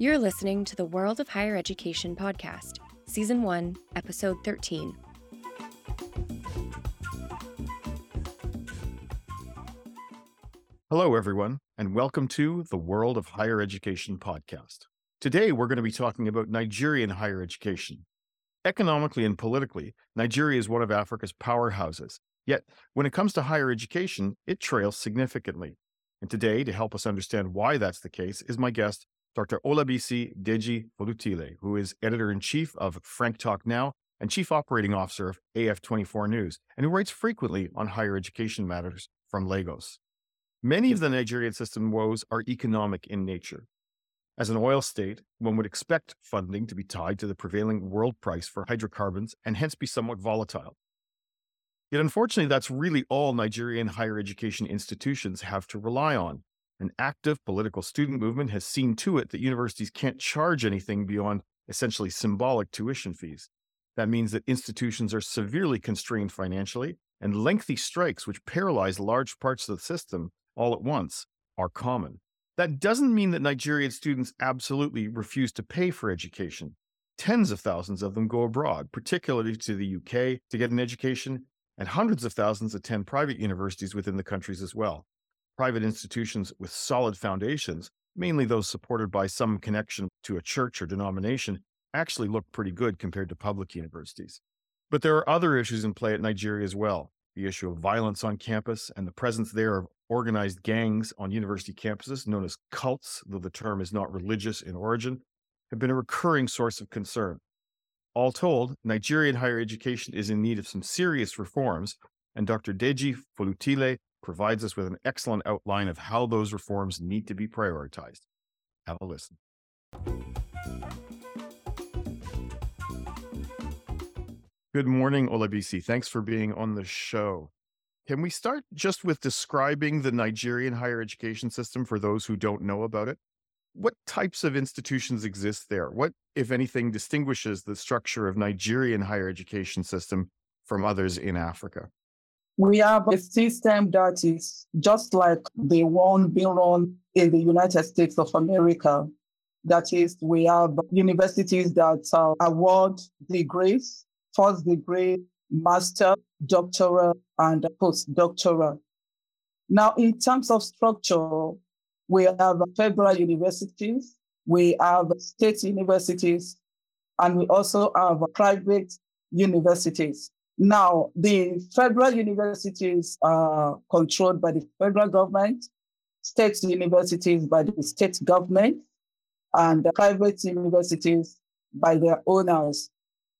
You're listening to the World of Higher Education podcast, Season 1, Episode 13. Hello, everyone, and welcome to the World of Higher Education podcast. Today, we're going to be talking about Nigerian higher education. Economically and politically, Nigeria is one of Africa's powerhouses. Yet, when it comes to higher education, it trails significantly. And today, to help us understand why that's the case, is my guest, Dr. Olabisi Deji Folutile, who is editor in chief of Frank Talk Now and chief operating officer of AF24 News, and who writes frequently on higher education matters from Lagos. Many of the Nigerian system woes are economic in nature. As an oil state, one would expect funding to be tied to the prevailing world price for hydrocarbons and hence be somewhat volatile. Yet, unfortunately, that's really all Nigerian higher education institutions have to rely on. An active political student movement has seen to it that universities can't charge anything beyond essentially symbolic tuition fees. That means that institutions are severely constrained financially, and lengthy strikes, which paralyze large parts of the system all at once, are common. That doesn't mean that Nigerian students absolutely refuse to pay for education. Tens of thousands of them go abroad, particularly to the UK, to get an education, and hundreds of thousands attend private universities within the countries as well private institutions with solid foundations, mainly those supported by some connection to a church or denomination, actually look pretty good compared to public universities. But there are other issues in play at Nigeria as well. The issue of violence on campus and the presence there of organized gangs on university campuses, known as cults, though the term is not religious in origin, have been a recurring source of concern. All told, Nigerian higher education is in need of some serious reforms, and Dr. Deji Folutile provides us with an excellent outline of how those reforms need to be prioritized. Have a listen. Good morning, Olabisi. Thanks for being on the show. Can we start just with describing the Nigerian higher education system for those who don't know about it? What types of institutions exist there? What, if anything, distinguishes the structure of Nigerian higher education system from others in Africa? We have a system that is just like the one being run in the United States of America. That is, we have universities that uh, award degrees, first degree, master, doctoral, and postdoctoral. Now, in terms of structure, we have federal universities, we have state universities, and we also have private universities. Now, the federal universities are controlled by the federal government, state universities by the state government, and private universities by their owners.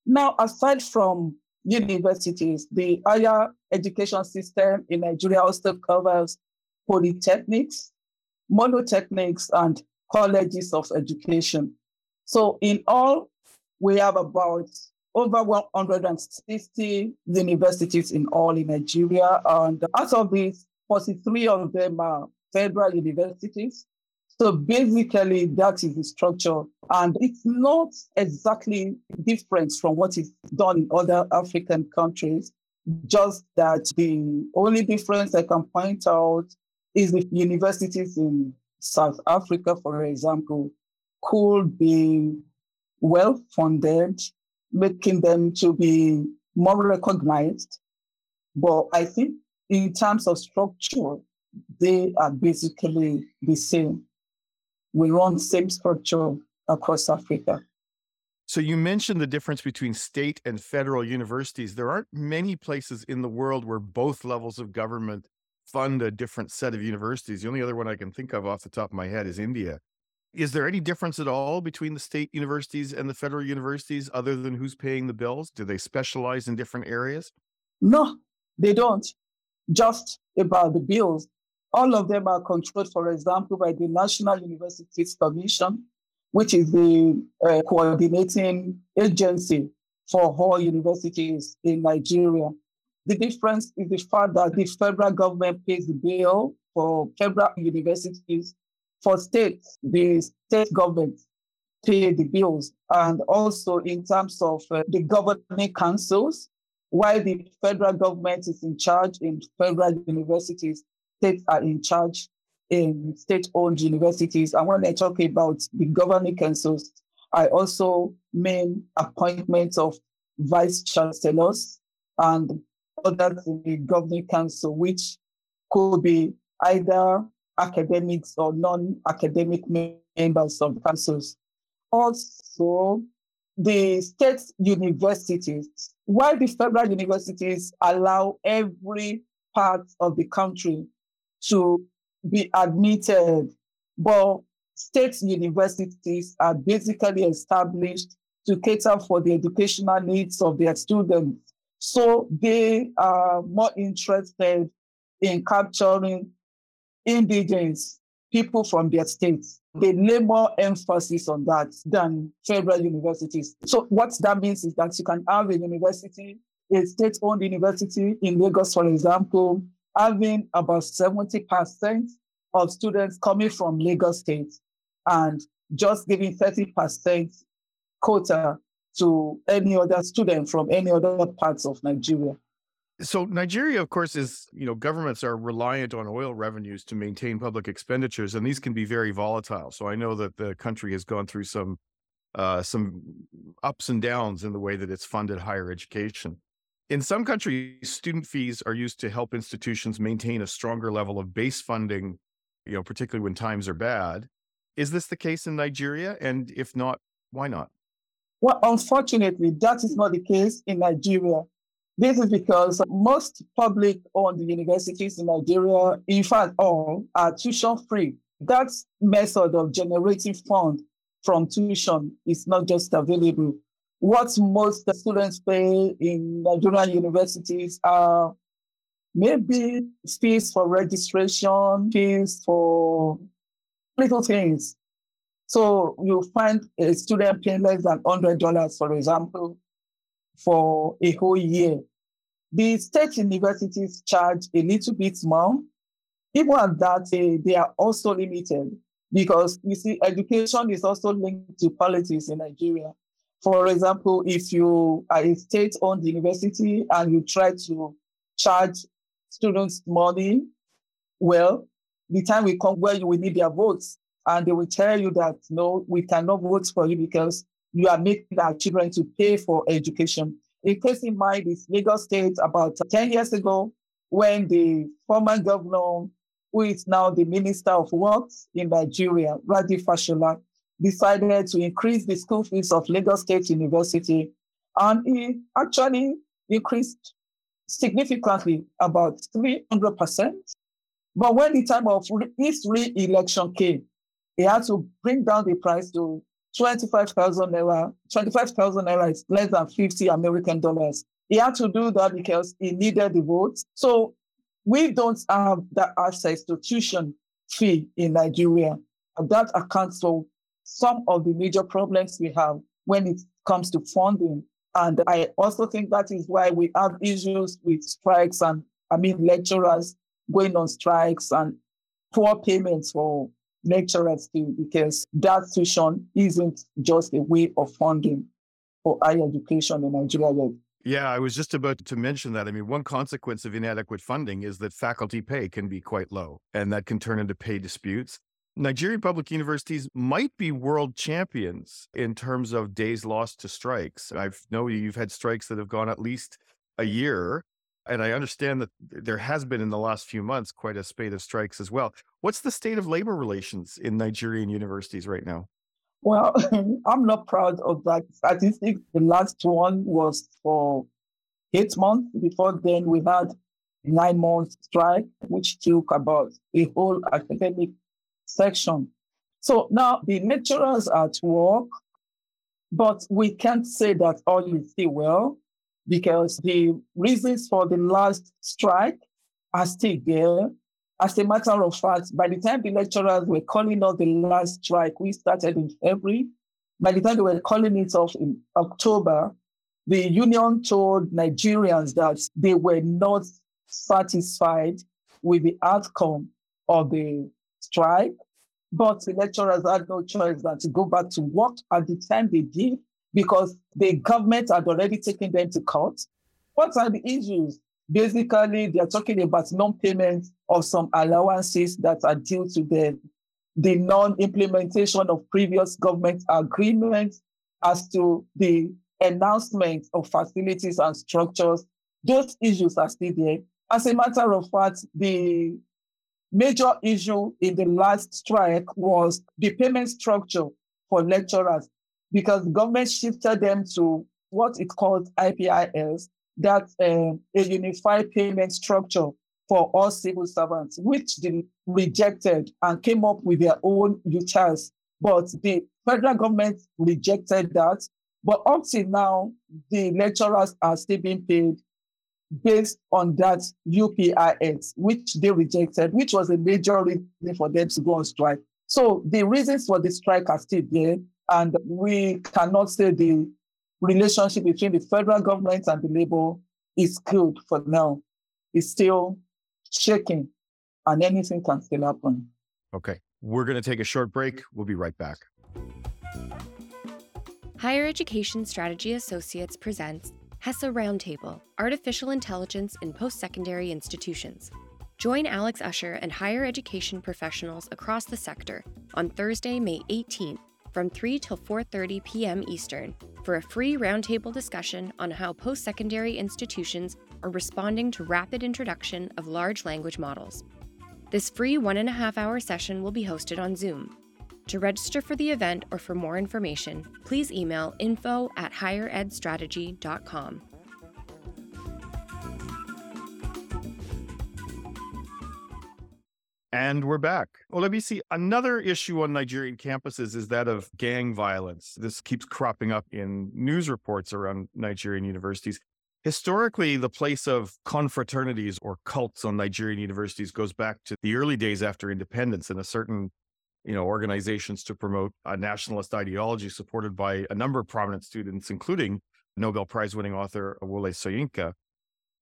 Now, aside from universities, the higher education system in Nigeria also covers polytechnics, monotechnics, and colleges of education. So, in all, we have about over 160 universities in all in Nigeria. And out of these, 43 of them are federal universities. So basically, that is the structure. And it's not exactly different from what is done in other African countries, just that the only difference I can point out is the universities in South Africa, for example, could be well funded making them to be more recognized. But I think in terms of structure, they are basically the same. We run same structure across Africa. So you mentioned the difference between state and federal universities. There aren't many places in the world where both levels of government fund a different set of universities. The only other one I can think of off the top of my head is India. Is there any difference at all between the state universities and the federal universities other than who's paying the bills? Do they specialize in different areas? No, they don't. Just about the bills. All of them are controlled, for example, by the National Universities Commission, which is the uh, coordinating agency for all universities in Nigeria. The difference is the fact that the federal government pays the bill for federal universities for states, the state government pay the bills, and also in terms of uh, the governing councils, while the federal government is in charge in federal universities, states are in charge in state-owned universities. And when I talk about the governing councils, I also mean appointments of vice chancellors and others in the governing council, which could be either academics or non-academic members of councils. Also, the state universities, while the federal universities allow every part of the country to be admitted, but state universities are basically established to cater for the educational needs of their students. So they are more interested in capturing indigents, people from their states. Hmm. They lay more emphasis on that than federal universities. So what that means is that you can have a university, a state-owned university in Lagos, for example, having about 70% of students coming from Lagos State and just giving 30% quota to any other student from any other parts of Nigeria. So Nigeria, of course, is you know governments are reliant on oil revenues to maintain public expenditures, and these can be very volatile. So I know that the country has gone through some uh, some ups and downs in the way that it's funded higher education. In some countries, student fees are used to help institutions maintain a stronger level of base funding, you know, particularly when times are bad. Is this the case in Nigeria? And if not, why not? Well, unfortunately, that is not the case in Nigeria. This is because most public owned universities in Nigeria, in fact, all are tuition free. That method of generating funds from tuition is not just available. What most students pay in Nigerian universities are maybe fees for registration, fees for little things. So you find a student paying less than $100, for example, for a whole year. The state universities charge a little bit more. Even at that, they, they are also limited because you see, education is also linked to politics in Nigeria. For example, if you are a state owned university and you try to charge students money, well, the time will come where you will need their votes. And they will tell you that, no, we cannot vote for you because you are making our children to pay for education. In case in mind is Lagos State about 10 years ago when the former governor, who is now the Minister of Works in Nigeria, Raji Fashola, decided to increase the school fees of Lagos State University. And he actually increased significantly, about 300%. But when the time of his re-election came, he had to bring down the price to 25,000 naira, 25,000 naira is less than 50 American dollars. He had to do that because he needed the votes. So we don't have that access to tuition fee in Nigeria. That accounts for some of the major problems we have when it comes to funding. And I also think that is why we have issues with strikes and, I mean, lecturers going on strikes and poor payments for lecturers too, because that tuition isn't just a way of funding for higher education in Nigeria yet. Yeah, I was just about to mention that. I mean, one consequence of inadequate funding is that faculty pay can be quite low, and that can turn into pay disputes. Nigerian public universities might be world champions in terms of days lost to strikes. I know you've had strikes that have gone at least a year. And I understand that there has been in the last few months quite a spate of strikes as well. What's the state of labor relations in Nigerian universities right now? Well, I'm not proud of that statistic. The last one was for eight months. Before then, we had nine months strike, which took about a whole academic section. So now the lecturers are at work, but we can't say that all is still well because the reasons for the last strike are still there. As a matter of fact, by the time the lecturers were calling off the last strike, we started in February. By the time they were calling it off in October, the union told Nigerians that they were not satisfied with the outcome of the strike, but the lecturers had no choice than to go back to work at the time they did because the government had already taken them to court. What are the issues? Basically, they're talking about non-payment of some allowances that are due to them, the non-implementation of previous government agreements as to the announcement of facilities and structures. Those issues are still there. As a matter of fact, the major issue in the last strike was the payment structure for lecturers because government shifted them to what it called IPPIS, that's uh, a unified payment structure for all civil servants, which they rejected and came up with their own UTAS. But the federal government rejected that. But up till now, the lecturers are still being paid based on that IPPIS, which they rejected, which was a major reason for them to go on strike. So the reasons for the strike are still there, and we cannot say the relationship between the federal government and the labor is good for now. It's still shaking, and anything can still happen. Okay. We're going to take a short break. We'll be right back. Higher Education Strategy Associates presents HESA Roundtable Artificial Intelligence in Post Secondary Institutions. Join Alex Usher and higher education professionals across the sector on Thursday, May 18th from 3 till 4:30 p.m. Eastern for a free roundtable discussion on how post-secondary institutions are responding to rapid introduction of large language models. This free one and a half hour session will be hosted on Zoom. To register for the event or for more information, please email info at higheredstrategy.com. And we're back. Well, let me see. another issue on Nigerian campuses is that of gang violence. This keeps cropping up in news reports around Nigerian universities. Historically, the place of confraternities or cults on Nigerian universities goes back to the early days after independence and a certain, you know, organizations to promote a nationalist ideology supported by a number of prominent students, including Nobel Prize winning author Wole Soyinka.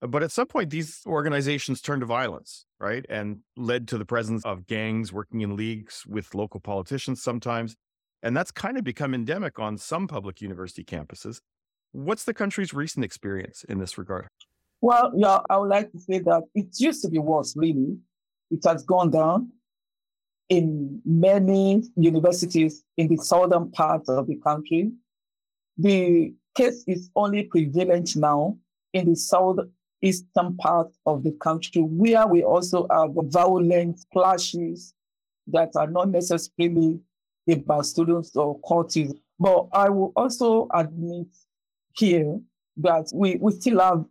But at some point, these organizations turned to violence, right? And led to the presence of gangs working in leagues with local politicians sometimes. And that's kind of become endemic on some public university campuses. What's the country's recent experience in this regard? Well, yeah, I would like to say that it used to be worse, really. It has gone down in many universities in the southern part of the country. The case is only prevalent now in the south eastern part of the country, where we also have violent clashes that are not necessarily about students or cults. But I will also admit here that we, we still have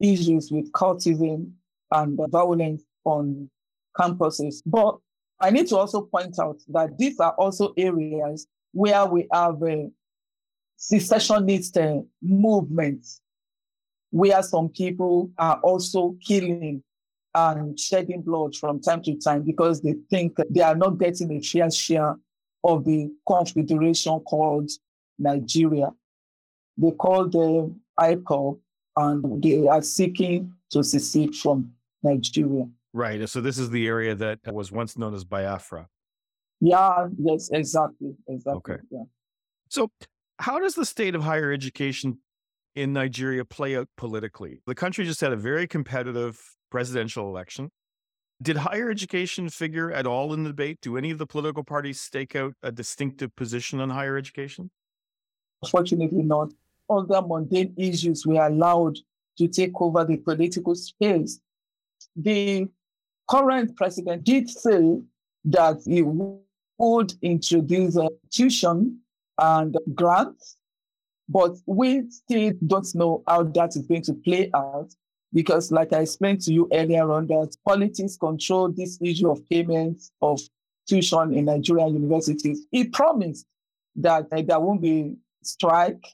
issues with cultism and violence on campuses. But I need to also point out that these are also areas where we have a secessionist uh, movements where some people are also killing and shedding blood from time to time because they think they are not getting a fair share of the confederation called Nigeria. They call them IPOB and they are seeking to secede from Nigeria. Right. So this is the area that was once known as Biafra. Yeah, yes, exactly. Exactly. Okay. Yeah. So how does the state of higher education in Nigeria play out politically? The country just had a very competitive presidential election. Did higher education figure at all in the debate? Do any of the political parties stake out a distinctive position on higher education? Unfortunately, not. Other mundane issues were allowed to take over the political space. The current president did say that he would introduce a tuition and grants but we still don't know how that is going to play out because, like I explained to you earlier on, that politics control this issue of payments of tuition in Nigerian universities. He promised that uh, there won't be strike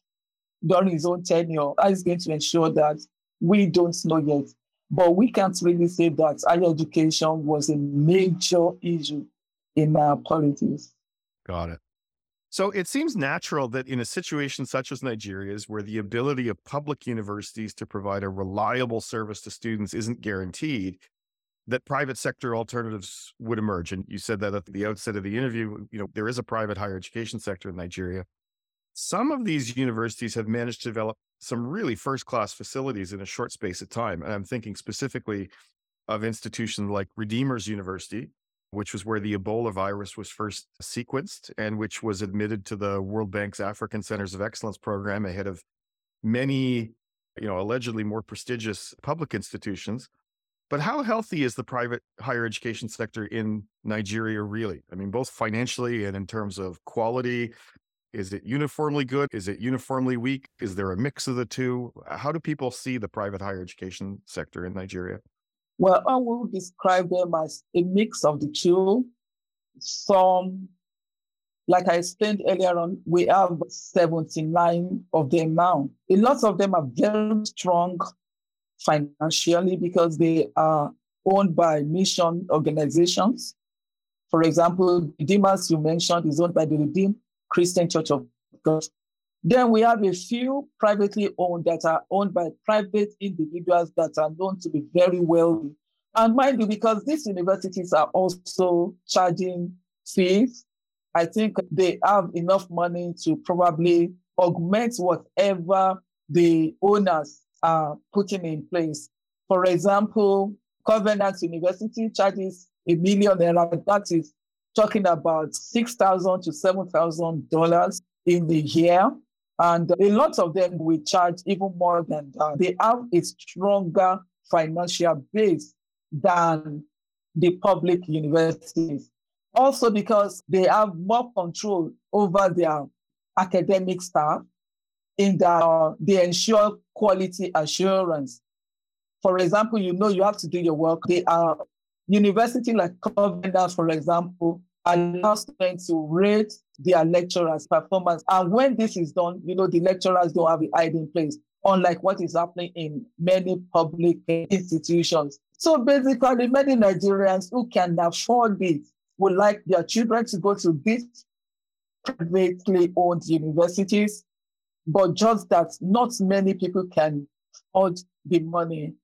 during his own tenure. That is going to ensure that we don't know yet. But we can't really say that higher education was a major issue in our politics. Got it. So it seems natural that in a situation such as Nigeria's, where the ability of public universities to provide a reliable service to students isn't guaranteed, that private sector alternatives would emerge. And you said that at the outset of the interview, you know, there is a private higher education sector in Nigeria. some of these universities have managed to develop some really first class facilities in a short space of time. And I'm thinking specifically of institutions like Redeemer's University, which was where the Ebola virus was first sequenced and which was admitted to the World Bank's African Centers of Excellence program ahead of many, you know, allegedly more prestigious public institutions. But how healthy is the private higher education sector in Nigeria really? I mean, both financially and in terms of quality. Is it uniformly good? Is it uniformly weak? Is there a mix of the two? How do people see the private higher education sector in Nigeria? Well, I will describe them as a mix of the two. Some, like I explained earlier on, we have 79 of them now. A lot of them are very strong financially because they are owned by mission organizations. For example, Redeemers you mentioned is owned by the Redeemed Christian Church of God. Then we have a few privately owned that are owned by private individuals that are known to be very wealthy. And mind you, because these universities are also charging fees, I think they have enough money to probably augment whatever the owners are putting in place. For example, Covenant University charges a million naira. That is talking about six thousand to seven thousand dollars in the year. And a lot of them will charge even more than that. They have a stronger financial base than the public universities. Also, because they have more control over their academic staff, in that they ensure quality assurance. For example, you know you have to do your work. They are university like Covenant, for example, allow students to rate their lecturers' performance. And when this is done, you know, the lecturers don't have a hiding place, unlike what is happening in many public institutions. So basically, many Nigerians who can afford it would like their children to go to these privately owned universities, but just that not many people can afford the money.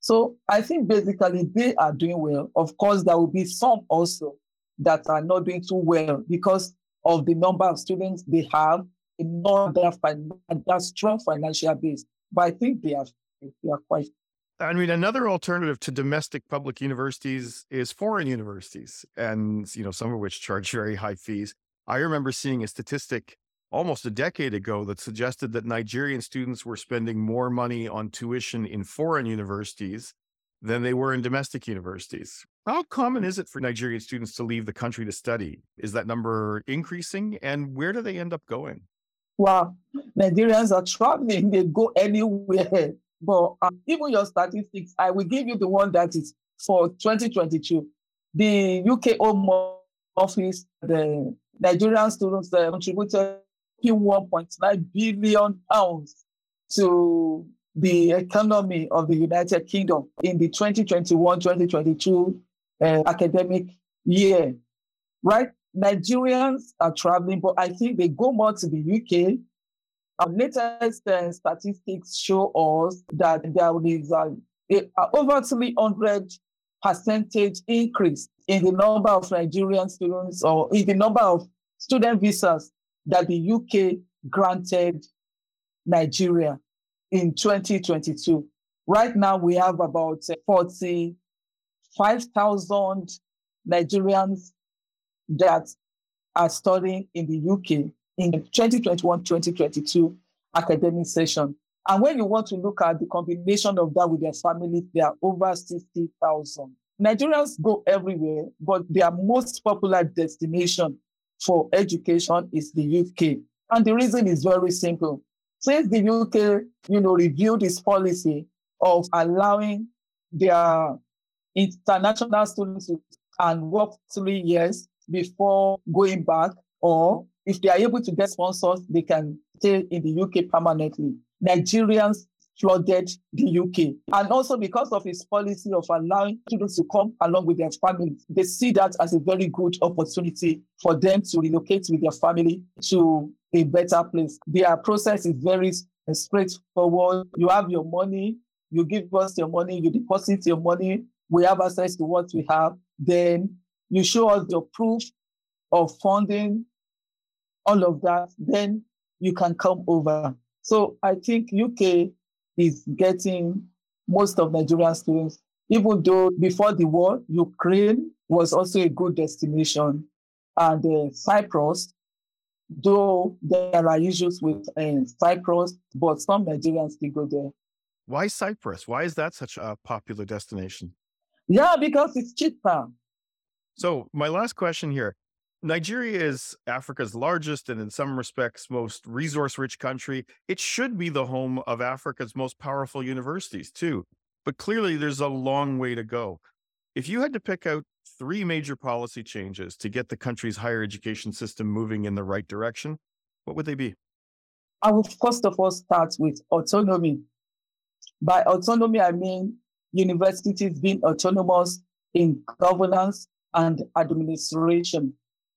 So I think basically they are doing well. Of course, there will be some also that are not doing too well because of the number of students they have, not that, that strong financial base. But I think they are, they are quite. I mean, another alternative to domestic public universities is foreign universities, and you know some of which charge very high fees. I remember seeing a statistic almost a decade ago that suggested that Nigerian students were spending more money on tuition in foreign universities than they were in domestic universities. How common is it for Nigerian students to leave the country to study? Is that number increasing? And where do they end up going? Well, Nigerians are traveling, they go anywhere. But uh, even your statistics, I will give you the one that is for 2022. The UK Home Office, the Nigerian students uh, contributed 1.9 billion pounds to the economy of the United Kingdom in the 2021-2022 uh, academic year, right? Nigerians are traveling, but I think they go more to the UK. Our latest uh, statistics show us that there is a, a over 300 percentage increase in the number of Nigerian students or in the number of student visas that the UK granted Nigeria in 2022. Right now, we have about 45,000 Nigerians that are studying in the UK in 2021-2022 academic session. And when you want to look at the combination of that with their families, there are over 60,000. Nigerians go everywhere, but their most popular destination for education is the UK. And the reason is very simple. Since the UK, you know, reviewed its policy of allowing their international students and work three years before going back, or if they are able to get sponsors, they can stay in the UK permanently. Nigerians flooded the UK. And also because of its policy of allowing students to come along with their families, they see that as a very good opportunity for them to relocate with their family to a better place. Their process is very straightforward. You have your money, you give us your money, you deposit your money, we have access to what we have. Then you show us your proof of funding, all of that. Then you can come over. So I think UK is getting most of Nigerian students, even though before the war, Ukraine was also a good destination. And uh, Cyprus, though there are issues with uh, Cyprus, but some Nigerians still go there. Why Cyprus? Why is that such a popular destination? Yeah, because it's cheaper. So, my last question here Nigeria is Africa's largest and, in some respects, most resource rich country. It should be the home of Africa's most powerful universities, too. But clearly, there's a long way to go. If you had to pick out three major policy changes to get the country's higher education system moving in the right direction, what would they be? I would first of all start with autonomy. By autonomy, I mean universities being autonomous in governance and administration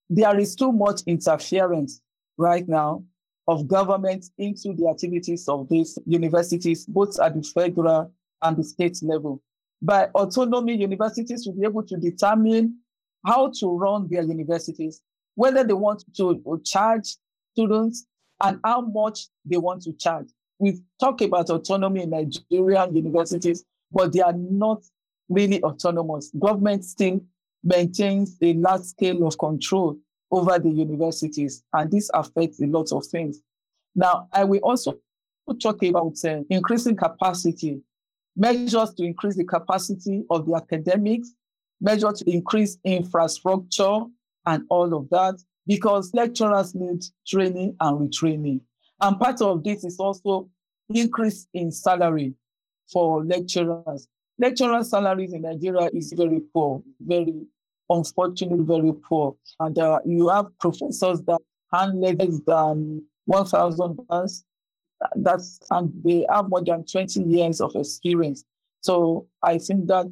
there is too much interference right now of government into the activities of these universities, both at the federal and the state level. By autonomy, universities will be able to determine how to run their universities, whether they want to charge students and how much they want to charge. We talk about autonomy in Nigerian universities, but they are not really autonomous. Government still maintains a large scale of control over the universities, and this affects a lot of things. Now, I will also talk about uh, increasing capacity, measures to increase the capacity of the academics, measures to increase infrastructure, and all of that, because lecturers need training and retraining. And part of this is also increase in salary for lecturers. Lecturer salaries in Nigeria is very poor, very unfortunately very poor. And uh, you have professors that hand less than $1,000. That's, and they have more than 20 years of experience. So I think that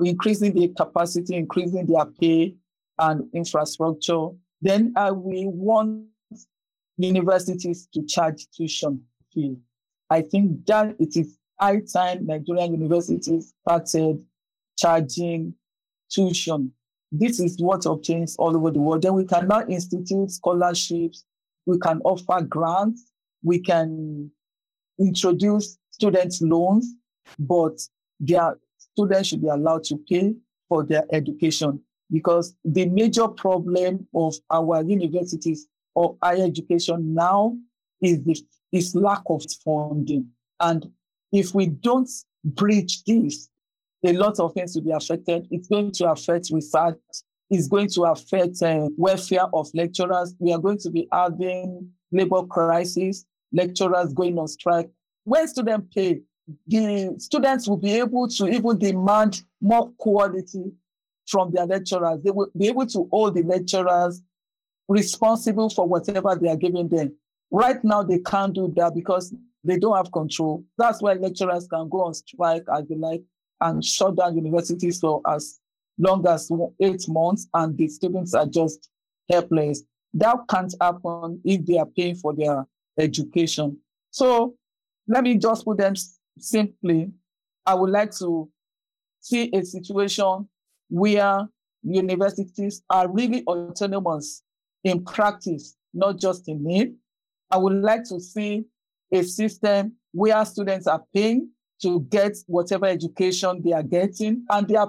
increasing the capacity, increasing their pay and infrastructure, then we want universities to charge tuition fee. I think that it is high time Nigerian universities started charging tuition this is what obtains all over the world. Then we can now institute scholarships. We can offer grants. We can introduce students loans, but their students should be allowed to pay for their education because the major problem of our universities or higher education now is the is lack of funding. And if we don't bridge this, a lot of things will be affected. It's going to affect research. It's going to affect uh, welfare of lecturers. We are going to be having labor crisis, lecturers going on strike. When students pay, the students will be able to even demand more quality from their lecturers. They will be able to hold the lecturers responsible for whatever they are giving them. Right now, they can't do that because they don't have control. That's why lecturers can go on strike as they like and shut down universities for as long as eight months, and the students are just helpless. That can't happen if they are paying for their education. So let me just put them simply. I would like to see a situation where universities are really autonomous in practice, not just in name. I would like to see a system where students are paying to get whatever education they are getting, and their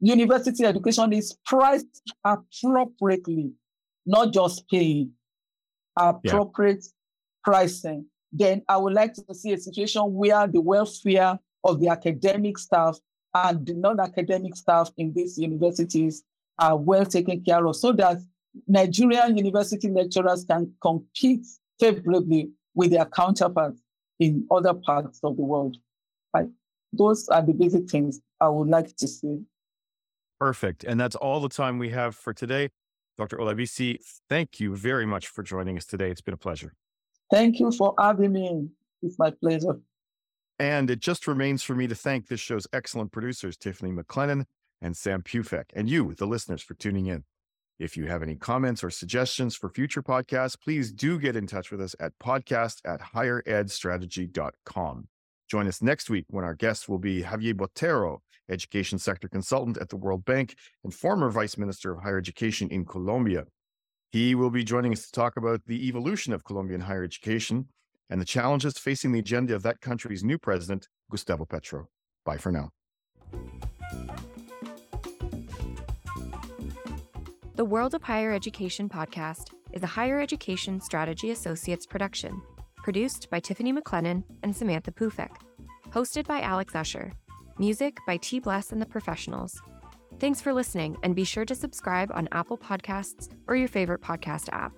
university education is priced appropriately, not just paying, appropriate yeah. pricing. Then I would like to see a situation where the welfare of the academic staff and the non-academic staff in these universities are well taken care of so that Nigerian university lecturers can compete favorably with their counterparts in other parts of the world. I, those are the basic things I would like to see. Perfect. And that's all the time we have for today. Dr. Olabisi, thank you very much for joining us today. It's been a pleasure. Thank you for having me. It's my pleasure. And it just remains for me to thank this show's excellent producers, Tiffany McLennan and Sam Pufek, and you, the listeners, for tuning in. If you have any comments or suggestions for future podcasts, please do get in touch with us at podcast at higheredstrategy.com. Join us next week when our guest will be Javier Botero, education sector consultant at the World Bank and former vice minister of higher education in Colombia. He will be joining us to talk about the evolution of Colombian higher education and the challenges facing the agenda of that country's new president, Gustavo Petro. Bye for now. The World of Higher Education podcast is a higher education strategy associates production, produced by Tiffany McLennan and Samantha Pufek, hosted by Alex Usher, music by T. Bless and the Professionals. Thanks for listening, and be sure to subscribe on Apple Podcasts or your favorite podcast app.